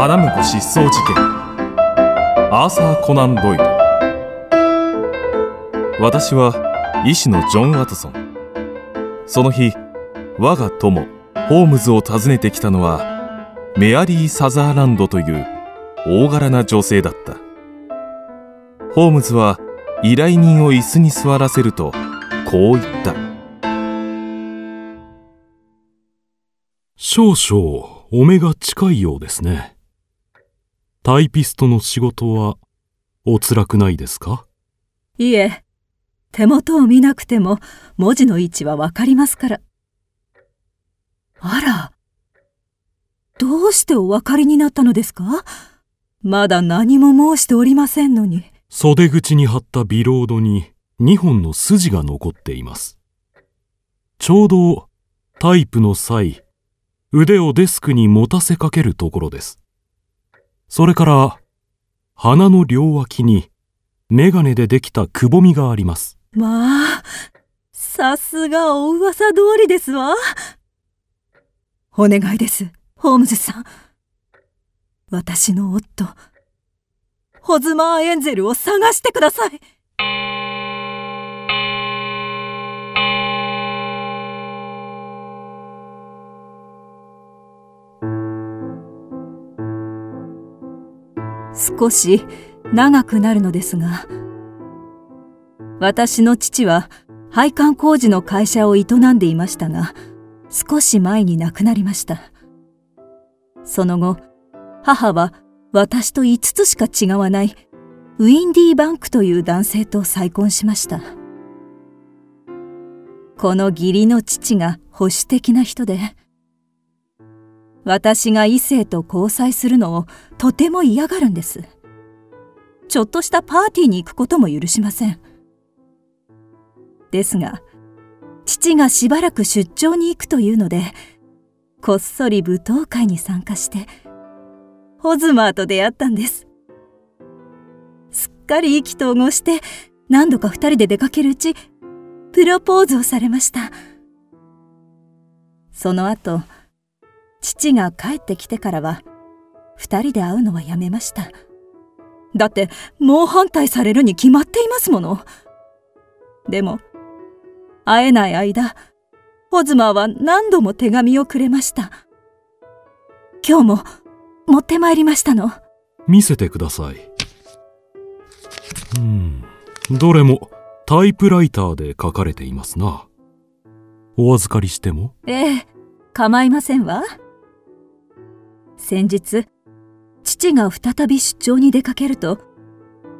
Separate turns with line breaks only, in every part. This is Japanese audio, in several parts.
花婿失踪事件。アーサー・コナン・ドイル。私は医師のジョン・ワトソン。その日我が友ホームズを訪ねてきたのはメアリー・サザーランドという大柄な女性だった。ホームズは依頼人を椅子に座らせるとこう言った。
少々お目が近いようですね。タイピストの仕事はお辛くないですか？
いえ、手元を見なくても文字の位置はわかりますから。あら、どうしてお分かりになったのですか？まだ何も申しておりませんのに。
袖口に貼ったビロードに2本の筋が残っています。ちょうどタイプの際、腕をデスクに持たせかけるところです。それから、鼻の両脇に、メガネでできたくぼみがあります。
まあ、さすがお噂通りですわ。お願いです、ホームズさん。私の夫、ホズマーエンゼルを探してください。少し長くなるのですが、私の父は配管工事の会社を営んでいましたが、少し前に亡くなりました。その後、母は私と5つしか違わないウィンディーバンクという男性と再婚しました。この義理の父が保守的な人で、私が異性と交際するのをとても嫌がるんです。ちょっとしたパーティーに行くことも許しません。ですが、父がしばらく出張に行くというので、こっそり舞踏会に参加して、ホズマーと出会ったんです。すっかり意気投合して、何度か二人で出かけるうち、プロポーズをされました。その後、父が帰ってきてからは、二人で会うのはやめました。だって、猛反対されるに決まっていますもの。でも、会えない間、ホズマは何度も手紙をくれました。今日も持ってまいりましたの。
見せてください。うん、どれもタイプライターで書かれていますな。お預かりしても？
ええ、構いませんわ。先日、父が再び出張に出かけると、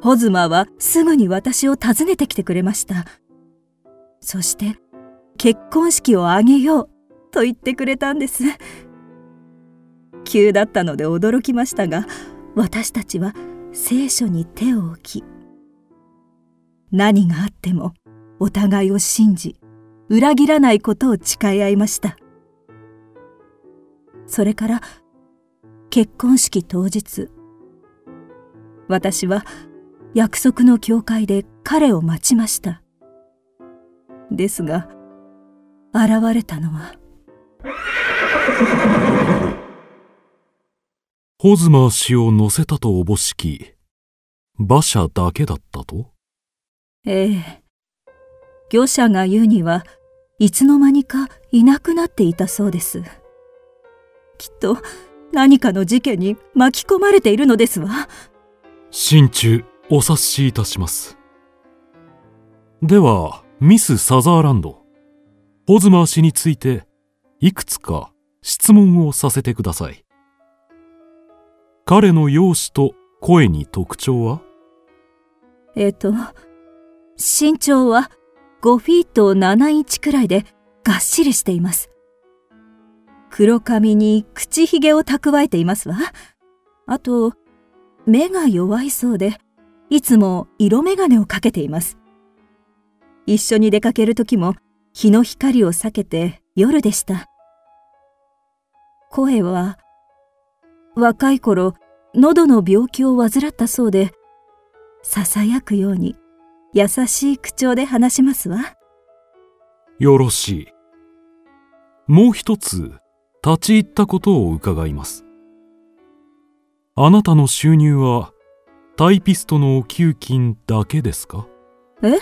ホズマはすぐに私を訪ねてきてくれました。そして、結婚式を挙げようと言ってくれたんです。急だったので驚きましたが、私たちは聖書に手を置き、何があってもお互いを信じ、裏切らないことを誓い合いました。それから結婚式当日。私は約束の教会で彼を待ちました。ですが現れたのは。
ホズマー氏を乗せたとおぼしき馬車だけだったと？
ええ。業者が言うにはいつの間にかいなくなっていたそうです。きっと何かの事件に巻き込まれているのですわ。
心中お察しいたします。では、ミス・サザーランド、ホズマー氏について、いくつか質問をさせてください。彼の容姿と声に特徴は？
えっ、と、身長は5フィート7インチくらいでがっしりしています。黒髪に口ひげを蓄えていますわ。あと、目が弱いそうで、いつも色眼鏡をかけています。一緒に出かける時も日の光を避けて夜でした。声は、若い頃、喉の病気を患ったそうで、囁くように優しい口調で話しますわ。
よろしい。もう一つ立ち入ったことを伺います。あなたの収入はタイピストのお給金だけですか？
え？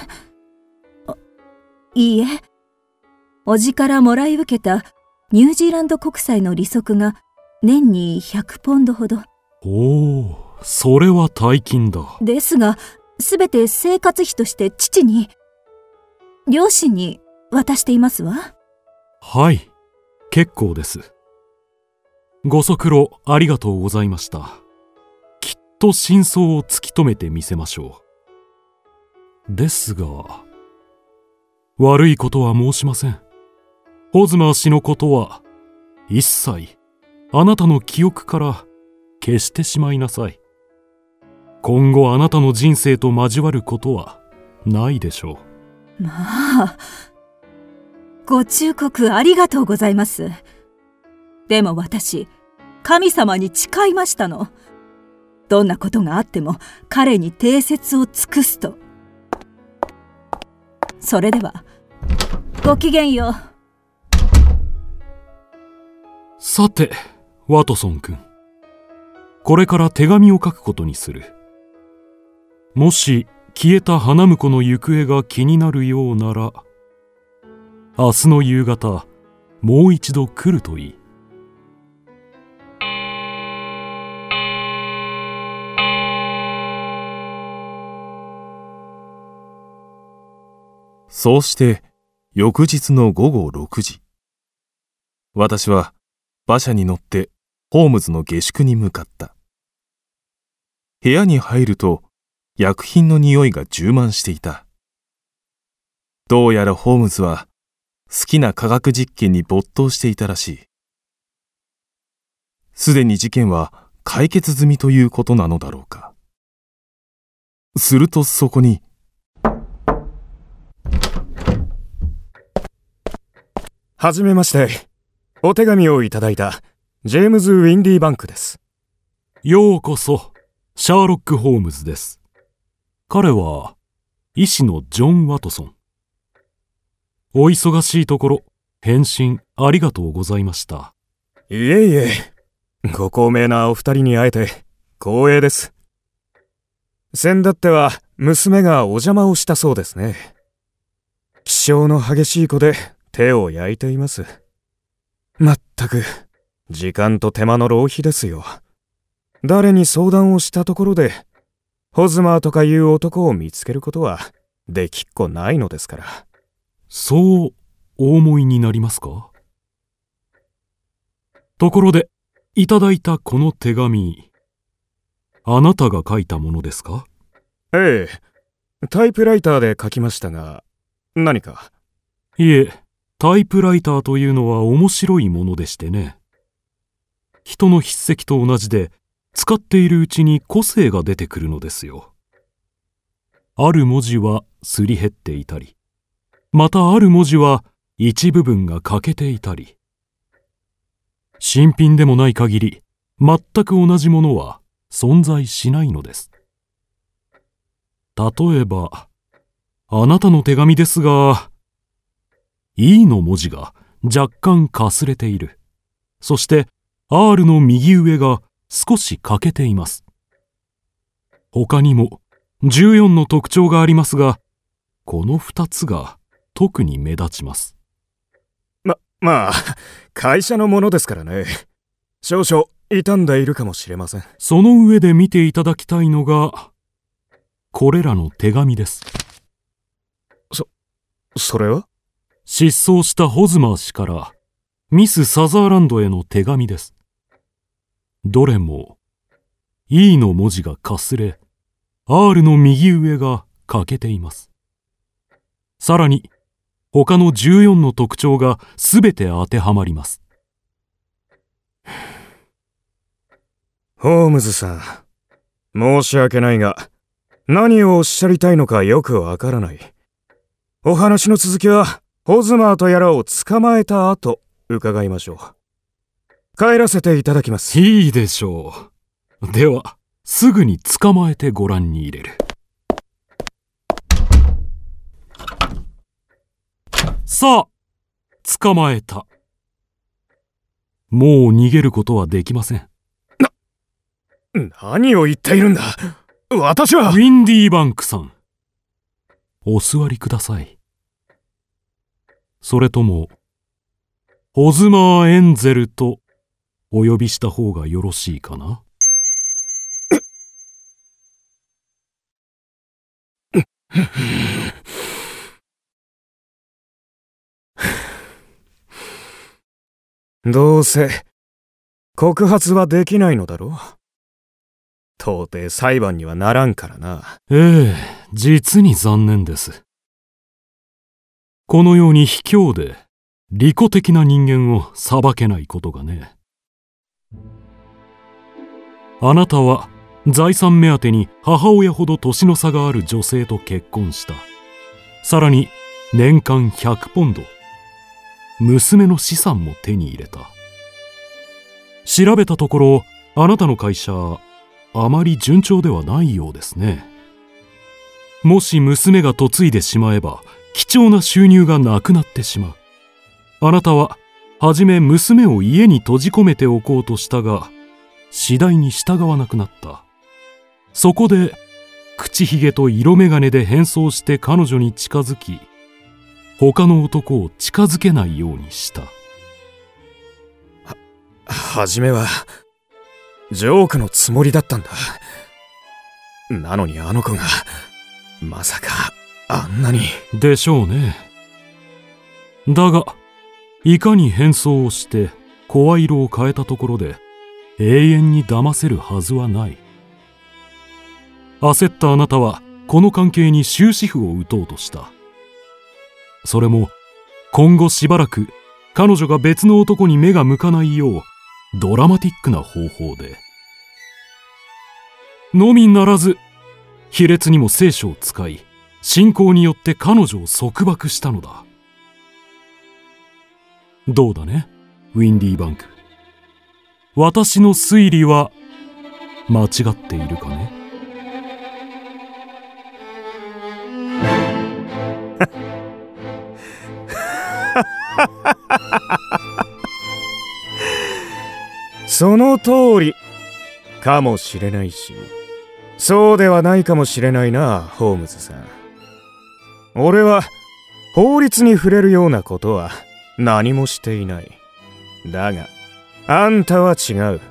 いいえ。おじからもらい受けたニュージーランド国債の利息が年に100ポンドほど。
おお、それは大金だ。
ですが、すべて生活費として父に、両親に渡していますわ。
はい、結構です。ご足労ありがとうございました。きっと真相を突き止めてみせましょう。ですが、悪いことは申しません。ホズマー氏のことは、一切、あなたの記憶から消してしまいなさい。今後あなたの人生と交わることはないでしょ
う。まあ、ご忠告ありがとうございます。でも私、神様に誓いましたの。どんなことがあっても彼に定説を尽くすと。それでは、ごきげんよう。
さて、ワトソン君。これから手紙を書くことにする。もし消えた花婿の行方が気になるようなら、明日の夕方、もう一度来るといい。
そうして、翌日の午後6時。私は馬車に乗ってホームズの下宿に向かった。部屋に入ると薬品の匂いが充満していた。どうやらホームズは好きな科学実験に没頭していたらしい。すでに事件は解決済みということなのだろうか。するとそこに、
はじめまして。お手紙をいただいた、ジェームズ・ウィンディ・バンクです。
ようこそ、シャーロック・ホームズです。彼は、医師のジョン・ワトソン。お忙しいところ、返信ありがとうございました。
いえいえ、ご高名なお二人に会えて光栄です。先だっては娘がお邪魔をしたそうですね。気性の激しい子で手を焼いています。まったく、時間と手間の浪費ですよ。誰に相談をしたところで、ホズマーとかいう男を見つけることはできっこないのですから。
そうお思いになりますか？ところで、いただいたこの手紙、あなたが書いたものですか？
ええ、タイプライターで書きましたが、何か？
いえ、タイプライターというのは面白いものでしてね。人の筆跡と同じで、使っているうちに個性が出てくるのですよ。ある文字はすり減っていたり、またある文字は一部分が欠けていたり。新品でもない限り、全く同じものは存在しないのです。例えば、あなたの手紙ですが、E の文字が若干かすれている。そして R の右上が少し欠けています。他にも14の特徴がありますが、この2つが特に目立ちます。
ま、まあ、会社のものですからね。少々傷んでいるかもしれません。
その上で見ていただきたいのが、これらの手紙です。
そ、それは？
失踪したホズマー氏からミス・サザーランドへの手紙です。どれも E の文字がかすれ R の右上が欠けています。さらに他の14の特徴がすべて当てはまります。
ホームズさん、申し訳ないが、何をおっしゃりたいのかよくわからない。お話の続きはホズマーとやらを捕まえた後、伺いましょう。帰らせていただきます。
いいでしょう。では、すぐに捕まえてご覧に入れる。さあ、捕まえた。もう逃げることはできません。
な、何を言っているんだ？私は
ウィンディーバンクさん。お座りください。それとも、ホズマー・エンゼルとお呼びした方がよろしいかな？
どうせ告発はできないのだろう到底裁判にはならんからな。
ええ、実に残念です。このように卑怯で利己的な人間を裁けないことがね。あなたは財産目当てに母親ほど年の差がある女性と結婚した。さらに年間100ポンド。娘の資産も手に入れた。調べたところ、あなたの会社、あまり順調ではないようですね。もし娘が嫁いでしまえば、貴重な収入がなくなってしまう。あなたは、はじめ娘を家に閉じ込めておこうとしたが、次第に従わなくなった。そこで、口ひげと色眼鏡で変装して彼女に近づき、他の男を近づけないようにした。
はじめは、ジョークのつもりだったんだ。なのにあの子が、まさか、あんなに。
でしょうね。だが、いかに変装をして声色を変えたところで永遠に騙せるはずはない。焦ったあなたはこの関係に終止符を打とうとした。それも今後しばらく彼女が別の男に目が向かないようドラマティックな方法で。のみならず、卑劣にも聖書を使い、信仰によって彼女を束縛したのだ。どうだね、ウィンディーバンク。私の推理は間違っているかね？
その通り、かもしれないし、そうではないかもしれないな、ホームズさん。俺は、法律に触れるようなことは何もしていない。だが、あんたは違う。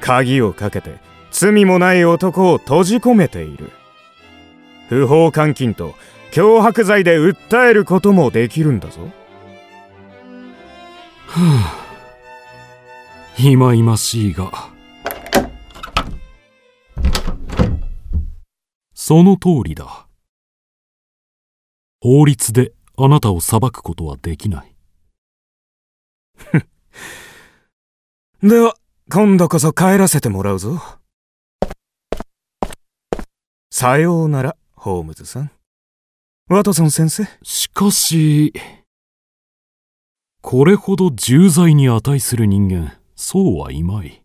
鍵をかけて、罪もない男を閉じ込めている。不法監禁と脅迫罪で訴えることもできるんだぞ。
忌々しいが。その通りだ。法律であなたを裁くことはできない。
では、今度こそ帰らせてもらうぞ。さようなら、ホームズさん。ワトソン先生。
しかし、これほど重罪に値する人間、そうはいまい。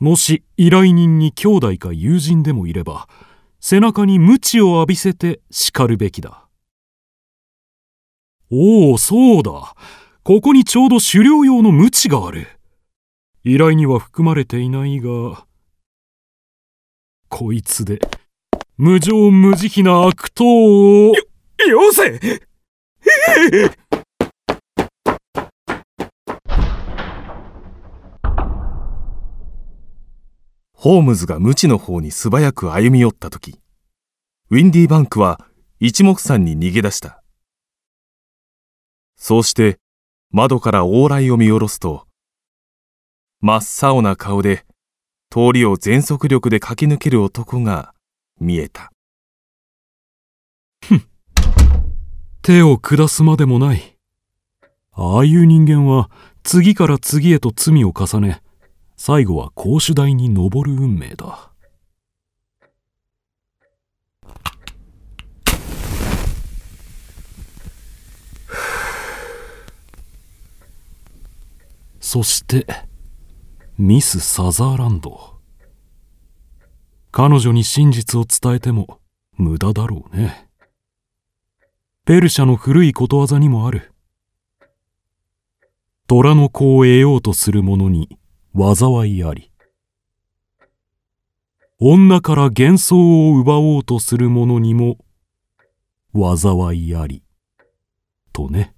もし依頼人に兄弟か友人でもいれば、背中に鞭を浴びせて叱るべきだ。おお、そうだ。ここにちょうど狩猟用の鞭がある。依頼には含まれていないが、こいつで、無情無慈悲な悪党を、
よよせ
ホームズが無知の方に素早く歩み寄った時ウィンディーバンクは一目散に逃げ出した。そうして窓から往来を見下ろすと真っ青な顔で通りを全速力で駆け抜ける男が見えた。
手を下すまでもない。ああいう人間は次から次へと罪を重ね、最後は公主台に上る運命だ。そして、ミス・サザーランド。彼女に真実を伝えても無駄だろうね。ペルシャの古いことわざにもある。虎の子を得ようとする者に災いあり。女から幻想を奪おうとする者にも災いあり。とね。